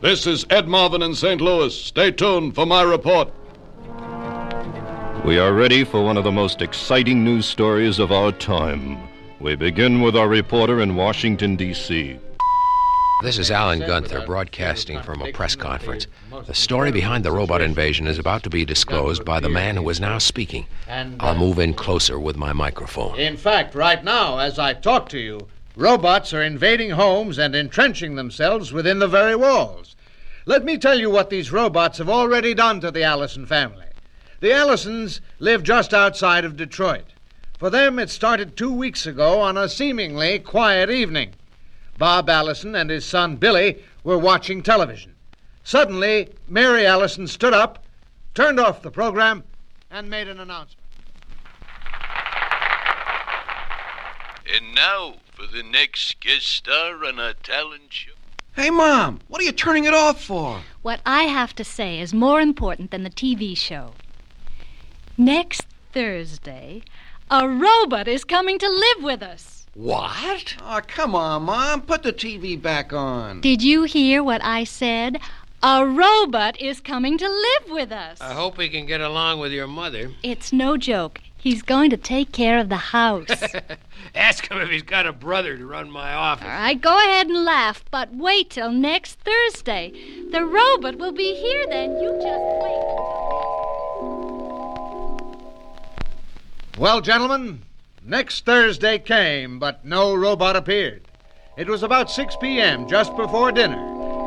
This is Ed Marvin in St. Louis. Stay tuned for my report. We are ready for one of the most exciting news stories of our time. We begin with our reporter in Washington, D.C. This is Alan Gunther broadcasting from a press conference. The story behind the robot invasion is about to be disclosed by the man who is now speaking. Uh, I'll move in closer with my microphone. In fact, right now, as I talk to you, robots are invading homes and entrenching themselves within the very walls. Let me tell you what these robots have already done to the Allison family. The Allisons live just outside of Detroit. For them, it started two weeks ago on a seemingly quiet evening. Bob Allison and his son Billy were watching television. Suddenly, Mary Allison stood up, turned off the program, and made an announcement. And now for the next guest star on our talent show. Hey, Mom, what are you turning it off for? What I have to say is more important than the TV show. Next Thursday, a robot is coming to live with us. What? Oh, come on, Mom. Put the TV back on. Did you hear what I said? A robot is coming to live with us. I hope he can get along with your mother. It's no joke. He's going to take care of the house. [laughs] Ask him if he's got a brother to run my office. All right, go ahead and laugh, but wait till next Thursday. The robot will be here then. You just wait. Well, gentlemen, next Thursday came, but no robot appeared. It was about 6 p.m., just before dinner,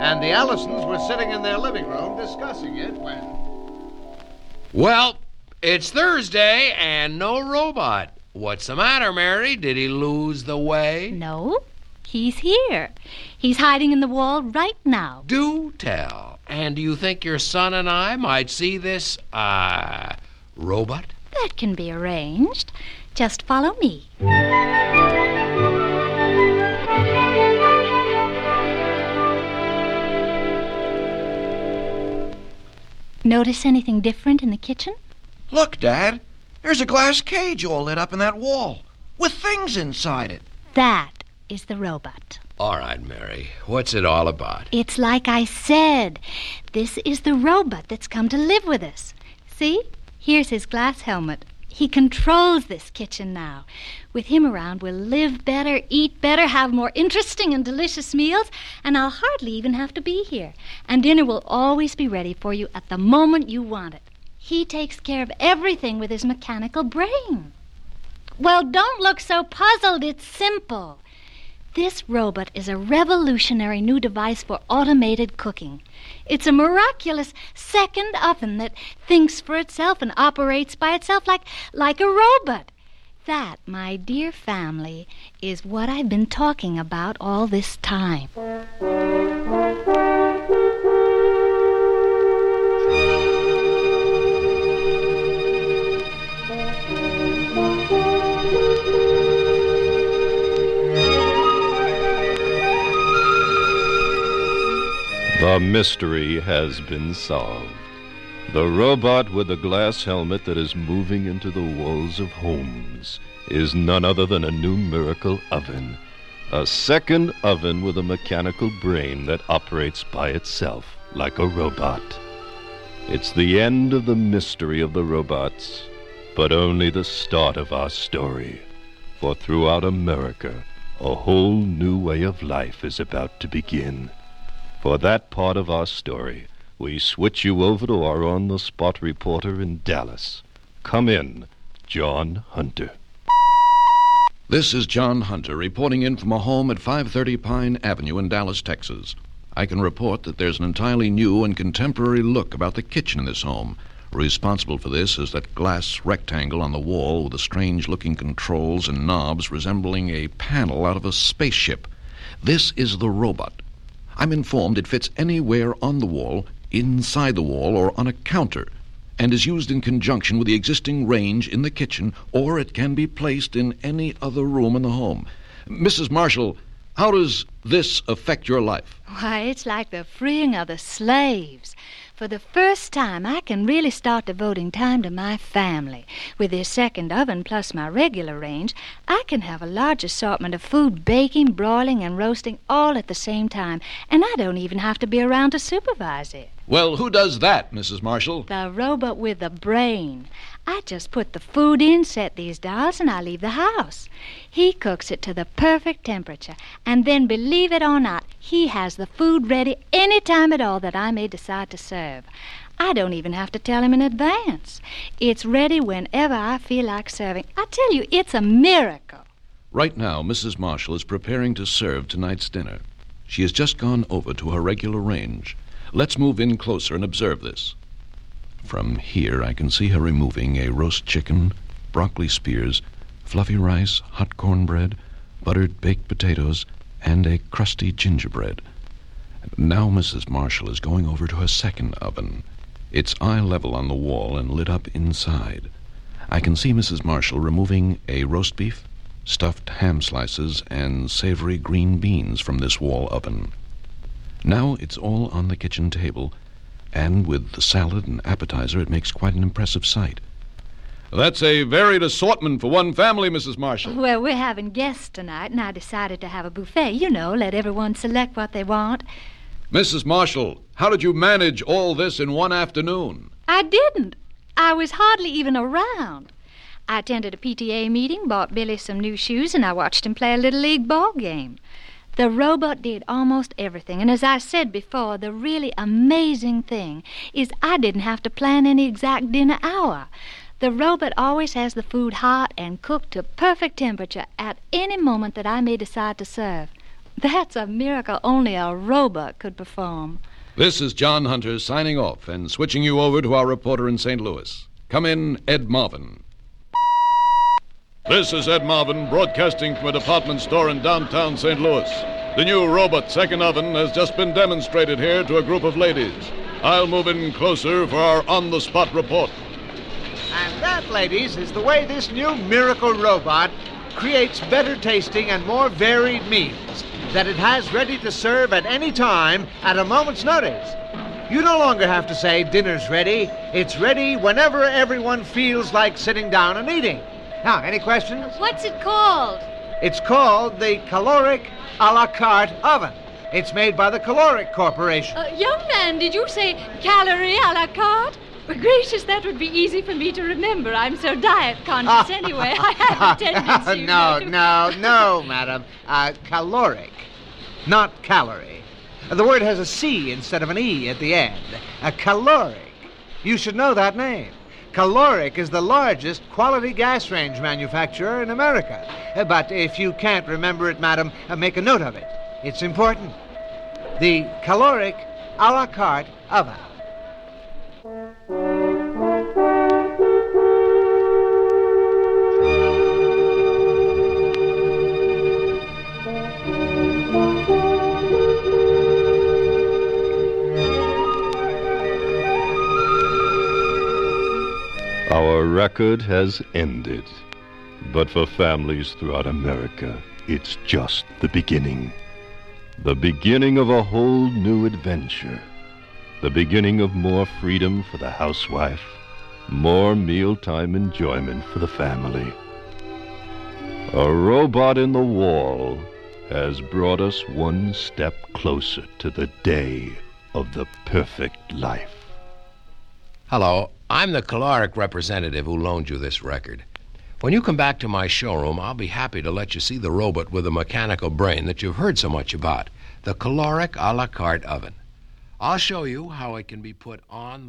and the Allisons were sitting in their living room discussing it when. Well, it's Thursday and no robot. What's the matter, Mary? Did he lose the way? No, he's here. He's hiding in the wall right now. Do tell. And do you think your son and I might see this, uh, robot? That can be arranged. Just follow me. Notice anything different in the kitchen? Look, Dad. There's a glass cage all lit up in that wall with things inside it. That is the robot. All right, Mary. What's it all about? It's like I said. This is the robot that's come to live with us. See? Here's his glass helmet. He controls this kitchen now. With him around, we'll live better, eat better, have more interesting and delicious meals, and I'll hardly even have to be here. And dinner will always be ready for you at the moment you want it. He takes care of everything with his mechanical brain. Well, don't look so puzzled. It's simple. This robot is a revolutionary new device for automated cooking. It's a miraculous second oven that thinks for itself and operates by itself like, like a robot. That, my dear family, is what I've been talking about all this time. Mystery has been solved. The robot with the glass helmet that is moving into the walls of homes is none other than a new miracle oven. A second oven with a mechanical brain that operates by itself like a robot. It's the end of the mystery of the robots, but only the start of our story. For throughout America, a whole new way of life is about to begin. For that part of our story, we switch you over to our on the spot reporter in Dallas. Come in, John Hunter. This is John Hunter reporting in from a home at 530 Pine Avenue in Dallas, Texas. I can report that there's an entirely new and contemporary look about the kitchen in this home. Responsible for this is that glass rectangle on the wall with the strange looking controls and knobs resembling a panel out of a spaceship. This is the robot. I'm informed it fits anywhere on the wall, inside the wall, or on a counter, and is used in conjunction with the existing range in the kitchen, or it can be placed in any other room in the home. Mrs. Marshall, how does this affect your life? Why, it's like the freeing of the slaves. For the first time, I can really start devoting time to my family. With this second oven plus my regular range, I can have a large assortment of food baking, broiling, and roasting all at the same time, and I don't even have to be around to supervise it. Well, who does that, Mrs. Marshall? The robot with the brain. I just put the food in, set these dolls, and I leave the house. He cooks it to the perfect temperature, and then, believe it or not, he has the food ready any time at all that I may decide to serve. I don't even have to tell him in advance. It's ready whenever I feel like serving. I tell you, it's a miracle. Right now, Mrs. Marshall is preparing to serve tonight's dinner. She has just gone over to her regular range. Let's move in closer and observe this. From here, I can see her removing a roast chicken, broccoli spears, fluffy rice, hot cornbread, buttered baked potatoes, and a crusty gingerbread. Now Mrs. Marshall is going over to her second oven. It's eye level on the wall and lit up inside. I can see Mrs. Marshall removing a roast beef, stuffed ham slices, and savory green beans from this wall oven. Now it's all on the kitchen table, and with the salad and appetizer, it makes quite an impressive sight. That's a varied assortment for one family, Mrs. Marshall. Well, we're having guests tonight, and I decided to have a buffet. You know, let everyone select what they want. Mrs. Marshall, how did you manage all this in one afternoon? I didn't. I was hardly even around. I attended a PTA meeting, bought Billy some new shoes, and I watched him play a little league ball game. The robot did almost everything, and as I said before, the really amazing thing is I didn't have to plan any exact dinner hour. The robot always has the food hot and cooked to perfect temperature at any moment that I may decide to serve. That's a miracle only a robot could perform. This is John Hunter signing off and switching you over to our reporter in St. Louis. Come in, Ed Marvin. This is Ed Marvin broadcasting from a department store in downtown St. Louis. The new robot second oven has just been demonstrated here to a group of ladies. I'll move in closer for our on the spot report. And that, ladies, is the way this new miracle robot creates better tasting and more varied meals that it has ready to serve at any time at a moment's notice. You no longer have to say dinner's ready. It's ready whenever everyone feels like sitting down and eating. Now, any questions? What's it called? It's called the Caloric a la carte oven. It's made by the Caloric Corporation. Uh, young man, did you say calorie a la carte? Well, gracious, that would be easy for me to remember. I'm so diet conscious [laughs] anyway. I have a tendency. [laughs] you no, no, no, madam. Uh, caloric, not calorie. The word has a C instead of an E at the end. A caloric. You should know that name. Caloric is the largest quality gas range manufacturer in America. Uh, But if you can't remember it, madam, uh, make a note of it. It's important. The caloric a la carte oven. Our record has ended. But for families throughout America, it's just the beginning. The beginning of a whole new adventure. The beginning of more freedom for the housewife, more mealtime enjoyment for the family. A robot in the wall has brought us one step closer to the day of the perfect life. Hello, I'm the caloric representative who loaned you this record. When you come back to my showroom, I'll be happy to let you see the robot with the mechanical brain that you've heard so much about the caloric a la carte oven. I'll show you how it can be put on